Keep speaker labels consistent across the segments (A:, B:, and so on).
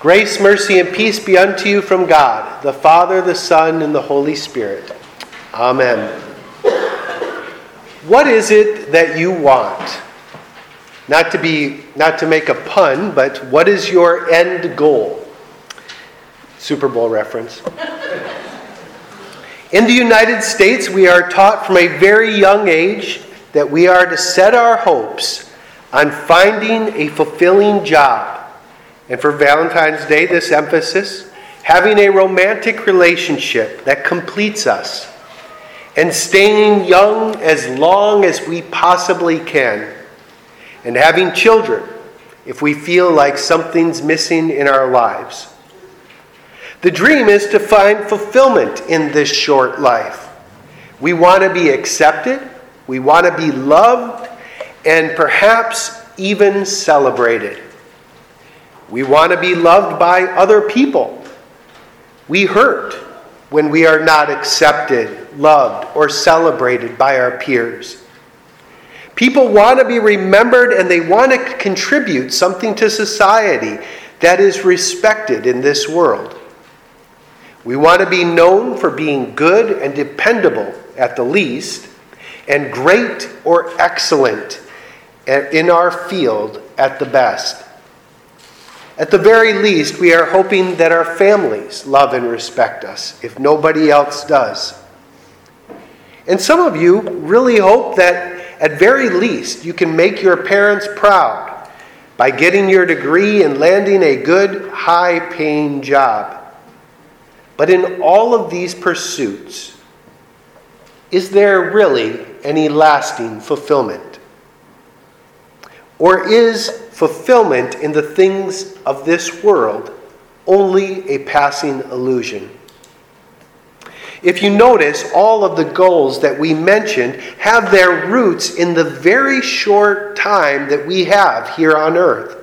A: Grace, mercy, and peace be unto you from God, the Father, the Son, and the Holy Spirit. Amen. What is it that you want? Not to be not to make a pun, but what is your end goal? Super Bowl reference. In the United States, we are taught from a very young age that we are to set our hopes on finding a fulfilling job and for Valentine's Day, this emphasis having a romantic relationship that completes us and staying young as long as we possibly can, and having children if we feel like something's missing in our lives. The dream is to find fulfillment in this short life. We want to be accepted, we want to be loved, and perhaps even celebrated. We want to be loved by other people. We hurt when we are not accepted, loved, or celebrated by our peers. People want to be remembered and they want to contribute something to society that is respected in this world. We want to be known for being good and dependable at the least, and great or excellent in our field at the best. At the very least, we are hoping that our families love and respect us, if nobody else does. And some of you really hope that, at very least, you can make your parents proud by getting your degree and landing a good, high paying job. But in all of these pursuits, is there really any lasting fulfillment? Or is fulfillment in the things of this world only a passing illusion? If you notice, all of the goals that we mentioned have their roots in the very short time that we have here on earth.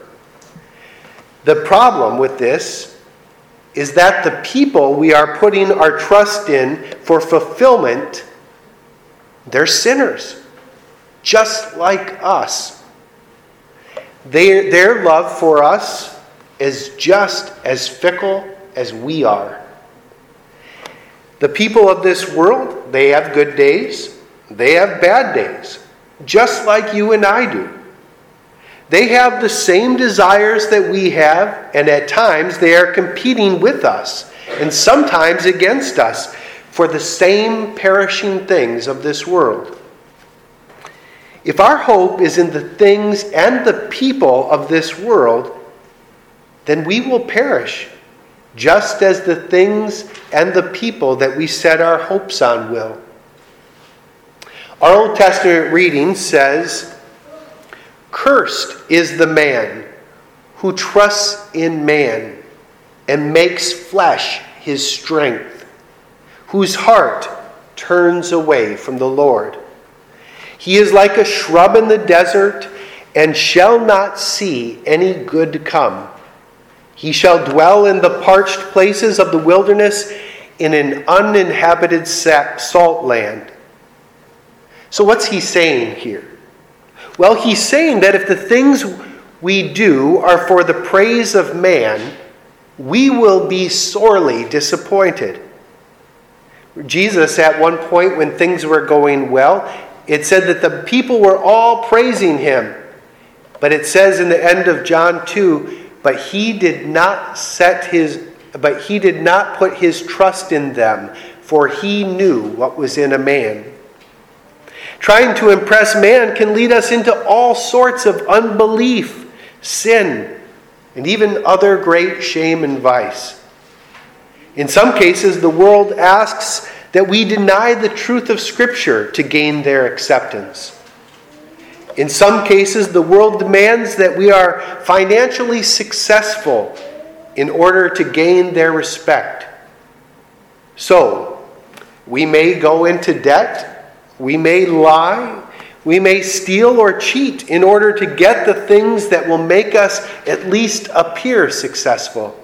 A: The problem with this is that the people we are putting our trust in for fulfillment, they're sinners, just like us. Their, their love for us is just as fickle as we are. The people of this world, they have good days, they have bad days, just like you and I do. They have the same desires that we have, and at times they are competing with us, and sometimes against us, for the same perishing things of this world. If our hope is in the things and the people of this world, then we will perish, just as the things and the people that we set our hopes on will. Our Old Testament reading says, Cursed is the man who trusts in man and makes flesh his strength, whose heart turns away from the Lord. He is like a shrub in the desert and shall not see any good come. He shall dwell in the parched places of the wilderness in an uninhabited salt land. So, what's he saying here? Well, he's saying that if the things we do are for the praise of man, we will be sorely disappointed. Jesus, at one point when things were going well, it said that the people were all praising him. But it says in the end of John 2, but he did not set his but he did not put his trust in them, for he knew what was in a man. Trying to impress man can lead us into all sorts of unbelief, sin, and even other great shame and vice. In some cases, the world asks that we deny the truth of Scripture to gain their acceptance. In some cases, the world demands that we are financially successful in order to gain their respect. So, we may go into debt, we may lie, we may steal or cheat in order to get the things that will make us at least appear successful.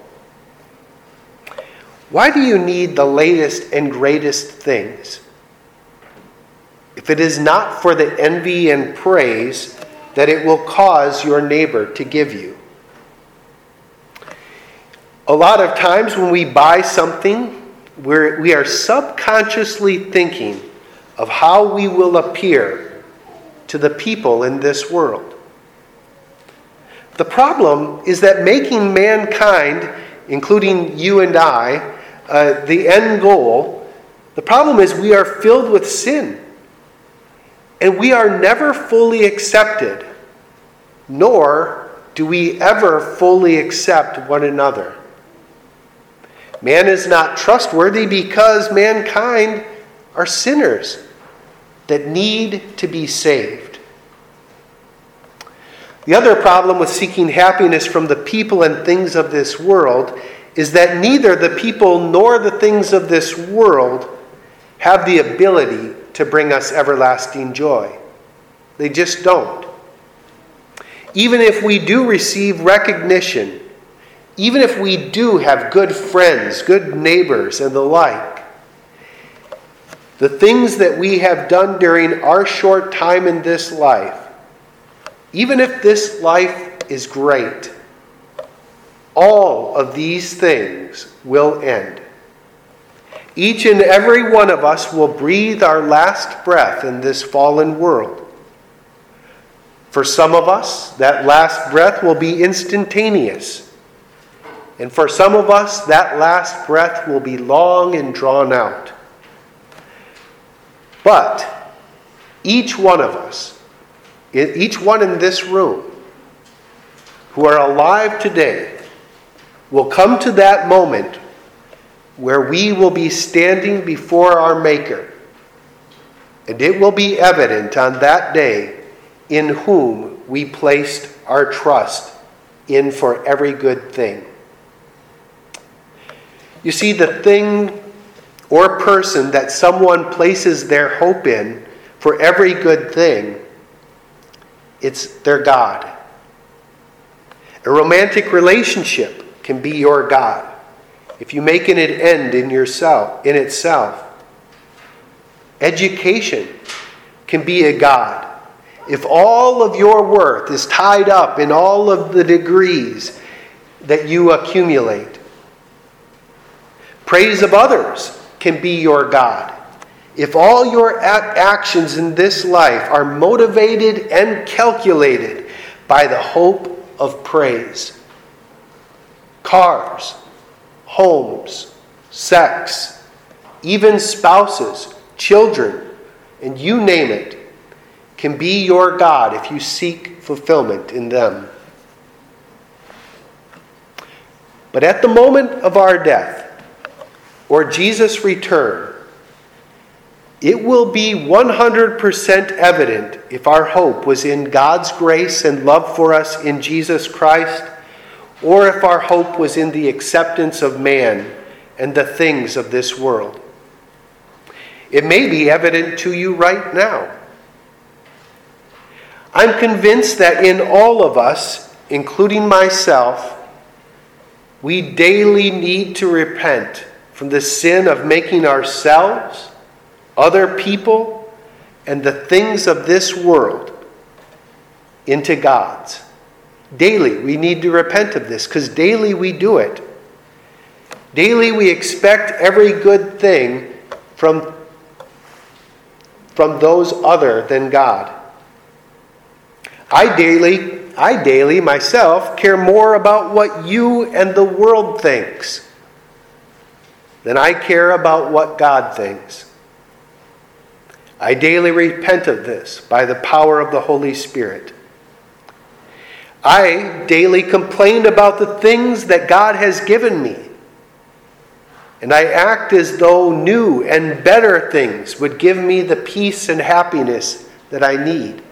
A: Why do you need the latest and greatest things? If it is not for the envy and praise that it will cause your neighbor to give you. A lot of times when we buy something, we're, we are subconsciously thinking of how we will appear to the people in this world. The problem is that making mankind, including you and I, uh, the end goal, the problem is we are filled with sin. And we are never fully accepted, nor do we ever fully accept one another. Man is not trustworthy because mankind are sinners that need to be saved. The other problem with seeking happiness from the people and things of this world is that neither the people nor the things of this world have the ability to bring us everlasting joy. They just don't. Even if we do receive recognition, even if we do have good friends, good neighbors, and the like, the things that we have done during our short time in this life, even if this life is great, all of these things will end. Each and every one of us will breathe our last breath in this fallen world. For some of us, that last breath will be instantaneous. And for some of us, that last breath will be long and drawn out. But each one of us, each one in this room, who are alive today, will come to that moment where we will be standing before our Maker. And it will be evident on that day in whom we placed our trust in for every good thing. You see, the thing or person that someone places their hope in for every good thing, it's their God. A romantic relationship can be your God if you make it an end in yourself in itself. Education can be a God. If all of your worth is tied up in all of the degrees that you accumulate, praise of others can be your God. If all your actions in this life are motivated and calculated by the hope of praise, cars, homes, sex, even spouses, children, and you name it, can be your God if you seek fulfillment in them. But at the moment of our death, or Jesus' return, it will be 100% evident if our hope was in God's grace and love for us in Jesus Christ or if our hope was in the acceptance of man and the things of this world. It may be evident to you right now. I'm convinced that in all of us, including myself, we daily need to repent from the sin of making ourselves, other people, and the things of this world into gods. Daily, we need to repent of this because daily we do it. Daily, we expect every good thing from, from those other than God. I daily, I daily myself care more about what you and the world thinks than I care about what God thinks. I daily repent of this by the power of the Holy Spirit. I daily complain about the things that God has given me. And I act as though new and better things would give me the peace and happiness that I need.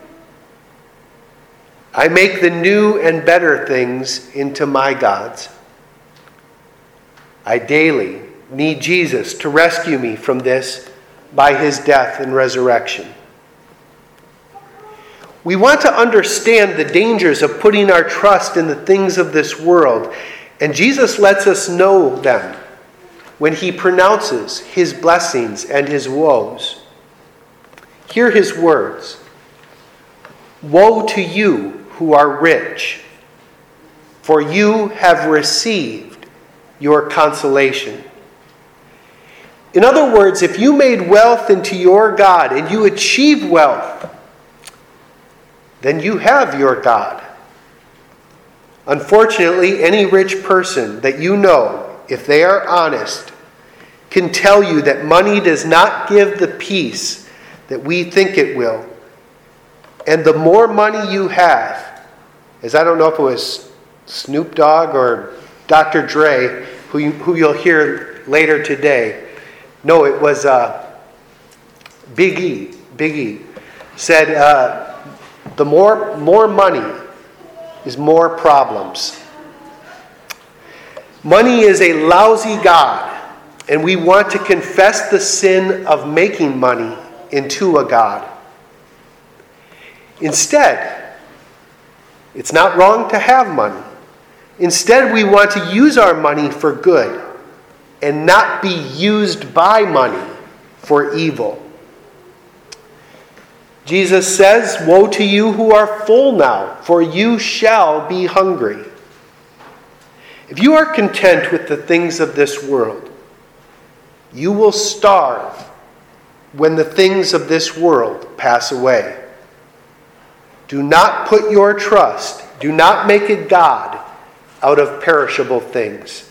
A: I make the new and better things into my gods. I daily need Jesus to rescue me from this by his death and resurrection. We want to understand the dangers of putting our trust in the things of this world, and Jesus lets us know them when he pronounces his blessings and his woes. Hear his words Woe to you who are rich, for you have received your consolation. In other words, if you made wealth into your God and you achieve wealth, then you have your God. Unfortunately, any rich person that you know, if they are honest, can tell you that money does not give the peace that we think it will. And the more money you have, as I don't know if it was Snoop Dogg or Dr. Dre, who, you, who you'll hear later today. No, it was uh, Big E. Big E said, uh, the more, more money is more problems. Money is a lousy God, and we want to confess the sin of making money into a God. Instead, it's not wrong to have money. Instead, we want to use our money for good and not be used by money for evil. Jesus says, Woe to you who are full now, for you shall be hungry. If you are content with the things of this world, you will starve when the things of this world pass away. Do not put your trust, do not make a God out of perishable things.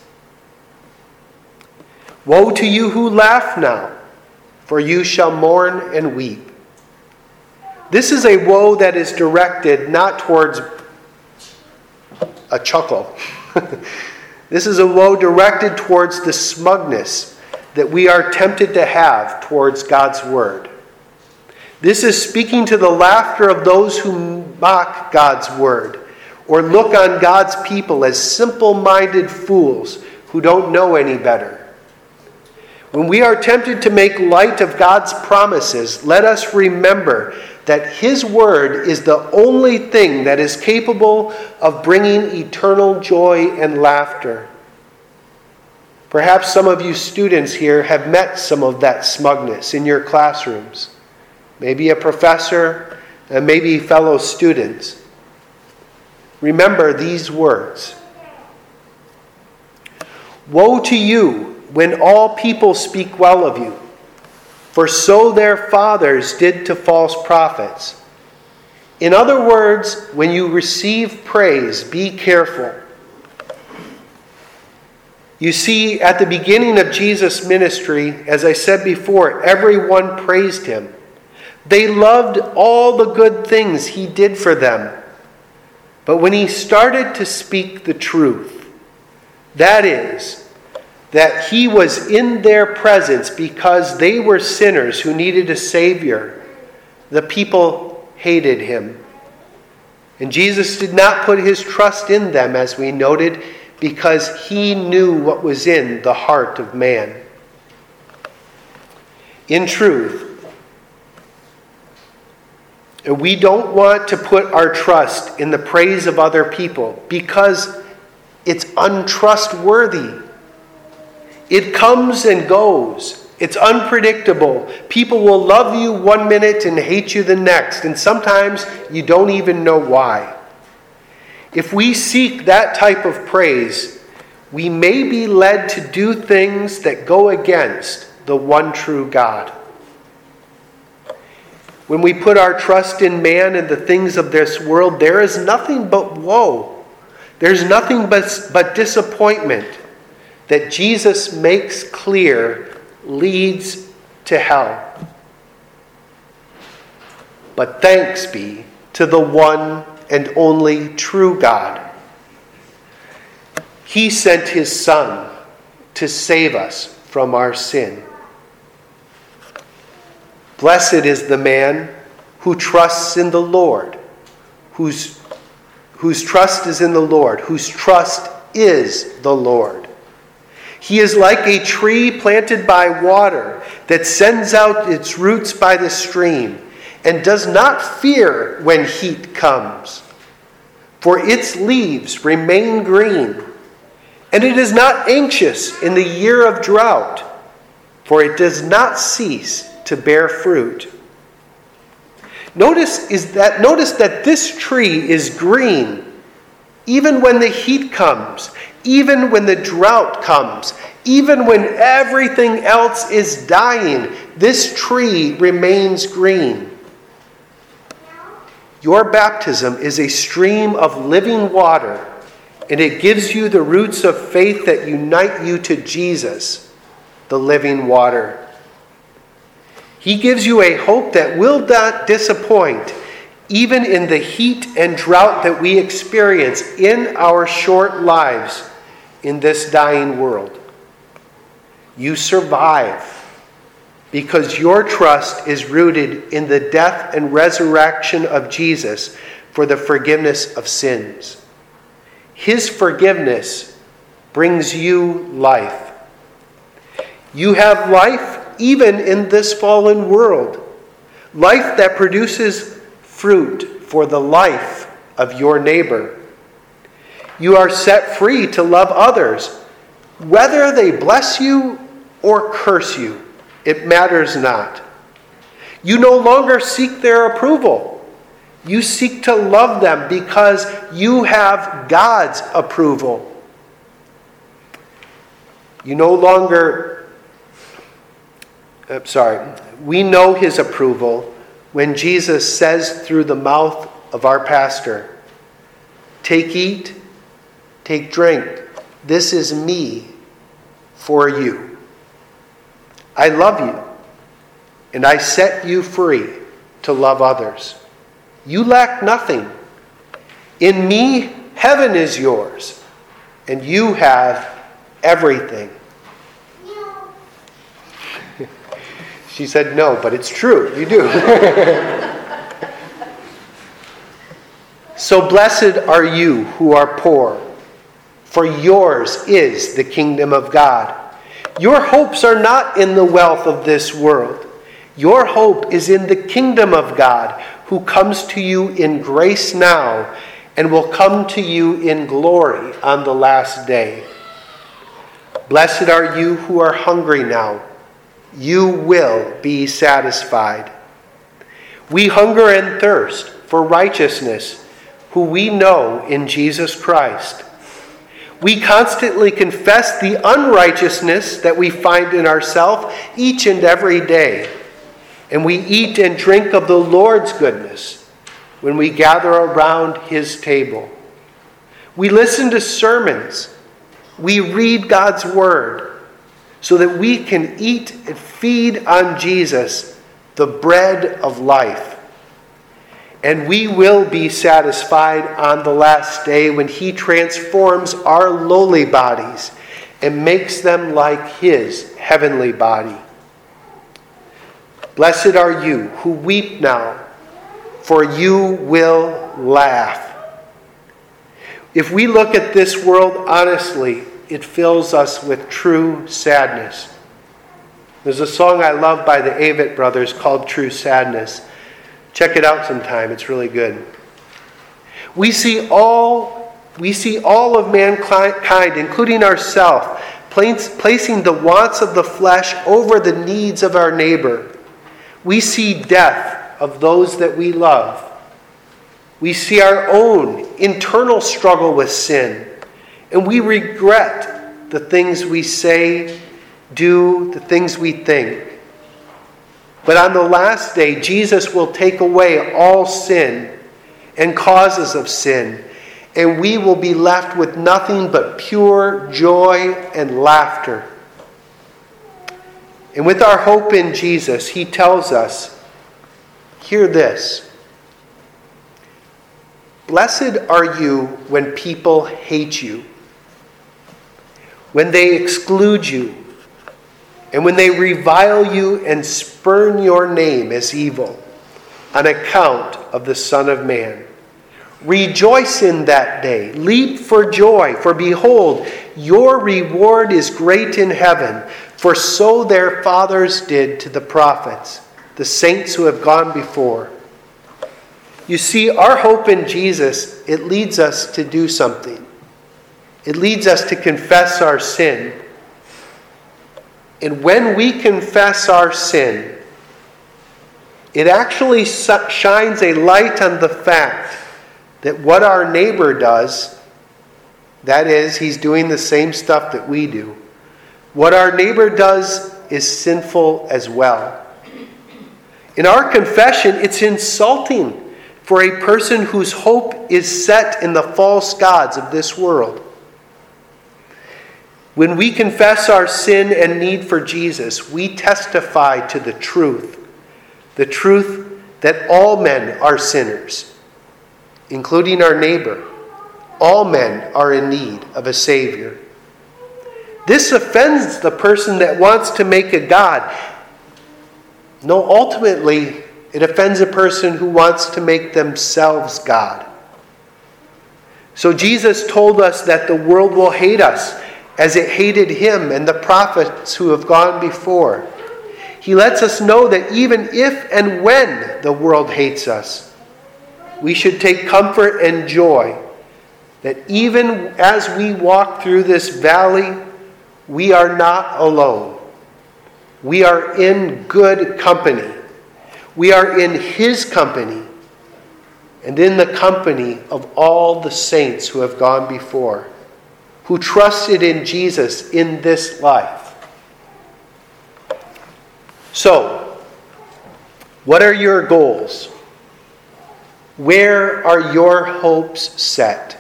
A: Woe to you who laugh now, for you shall mourn and weep. This is a woe that is directed not towards a chuckle. this is a woe directed towards the smugness that we are tempted to have towards God's word. This is speaking to the laughter of those who mock God's word or look on God's people as simple minded fools who don't know any better. When we are tempted to make light of God's promises, let us remember that His Word is the only thing that is capable of bringing eternal joy and laughter. Perhaps some of you students here have met some of that smugness in your classrooms. Maybe a professor, and maybe fellow students. Remember these words Woe to you when all people speak well of you for so their fathers did to false prophets. In other words, when you receive praise, be careful. You see, at the beginning of Jesus' ministry, as I said before, everyone praised him. They loved all the good things he did for them. But when he started to speak the truth, that is, that he was in their presence because they were sinners who needed a Savior. The people hated him. And Jesus did not put his trust in them, as we noted, because he knew what was in the heart of man. In truth, we don't want to put our trust in the praise of other people because it's untrustworthy. It comes and goes. It's unpredictable. People will love you one minute and hate you the next, and sometimes you don't even know why. If we seek that type of praise, we may be led to do things that go against the one true God. When we put our trust in man and the things of this world, there is nothing but woe. There's nothing but, but disappointment that Jesus makes clear leads to hell. But thanks be to the one and only true God. He sent his Son to save us from our sin. Blessed is the man who trusts in the Lord, whose, whose trust is in the Lord, whose trust is the Lord. He is like a tree planted by water that sends out its roots by the stream and does not fear when heat comes. For its leaves remain green, and it is not anxious in the year of drought, for it does not cease to bear fruit. Notice is that notice that this tree is green even when the heat comes even when the drought comes, even when everything else is dying, this tree remains green. Your baptism is a stream of living water, and it gives you the roots of faith that unite you to Jesus, the living water. He gives you a hope that will not disappoint, even in the heat and drought that we experience in our short lives in this dying world. You survive because your trust is rooted in the death and resurrection of Jesus for the forgiveness of sins. His forgiveness brings you life. You have life even in this fallen world, life that produces fruit for the life of your neighbor. You are set free to love others, whether they bless you or curse you. It matters not. You no longer seek their approval. You seek to love them because you have God's approval. You no longer, uh, sorry, we know his approval when Jesus says through the mouth of our pastor, Take, eat, take, drink. This is me for you. I love you, and I set you free to love others. You lack nothing. In me, heaven is yours, and you have everything. she said no, but it's true. You do. so blessed are you who are poor, for yours is the kingdom of God. Your hopes are not in the wealth of this world. Your hope is in the kingdom of God, who comes to you in grace now and will come to you in glory on the last day. Blessed are you who are hungry now. You will be satisfied. We hunger and thirst for righteousness, who we know in Jesus Christ. We constantly confess the unrighteousness that we find in ourselves each and every day. And we eat and drink of the Lord's goodness when we gather around his table. We listen to sermons. We read God's word so that we can eat and feed on Jesus, the bread of life. And we will be satisfied on the last day when He transforms our lowly bodies and makes them like His heavenly body. Blessed are you who weep now, for you will laugh. If we look at this world honestly, it fills us with true sadness. There's a song I love by the Avett brothers called True Sadness. Check it out sometime. It's really good. We see all we see all of mankind, including ourselves, placing the wants of the flesh over the needs of our neighbor. We see death of those that we love. We see our own internal struggle with sin, and we regret the things we say, do, the things we think. But on the last day, Jesus will take away all sin and causes of sin, and we will be left with nothing but pure joy and laughter. And with our hope in Jesus, he tells us hear this. Blessed are you when people hate you, when they exclude you and when they revile you and spurn your name as evil on account of the Son of Man. Rejoice in that day, leap for joy, for behold, your reward is great in heaven, for so their fathers did to the prophets, the saints who have gone before. You see, our hope in Jesus, it leads us to do something. It leads us to confess our sin and when we confess our sin, it actually shines a light on the fact that what our neighbor does That is, he's doing the same stuff that we do. What our neighbor does is sinful as well. In our confession, it's insulting for a person whose hope is set in the false gods of this world. When we confess our sin and need for Jesus, we testify to the truth the truth that all men are sinners, including our neighbor. All men are in need of a Savior. This offends the person that wants to make a God. No, ultimately, it offends a person who wants to make themselves God. So Jesus told us that the world will hate us as it hated him and the prophets who have gone before. He lets us know that even if and when the world hates us, we should take comfort and joy that even as we walk through this valley, we are not alone. We are in good company. We are in His company and in the company of all the saints who have gone before, who trusted in Jesus in this life. So, what are your goals? Where are your hopes set?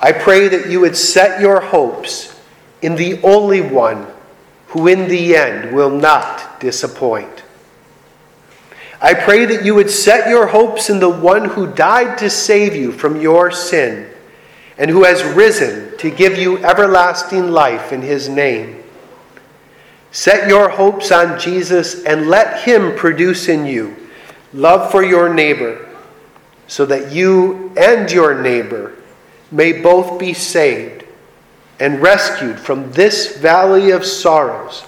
A: I pray that you would set your hopes in the only one who, in the end, will not disappoint. I pray that you would set your hopes in the one who died to save you from your sin and who has risen to give you everlasting life in his name. Set your hopes on Jesus and let Him produce in you love for your neighbor, so that you and your neighbor may both be saved and rescued from this valley of sorrows,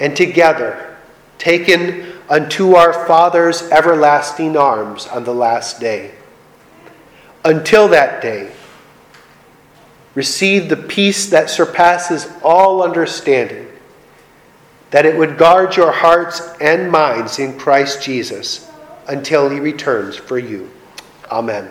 A: and together taken unto our Father's everlasting arms on the last day. Until that day, receive the peace that surpasses all understanding that it would guard your hearts and minds in Christ Jesus until he returns for you. Amen.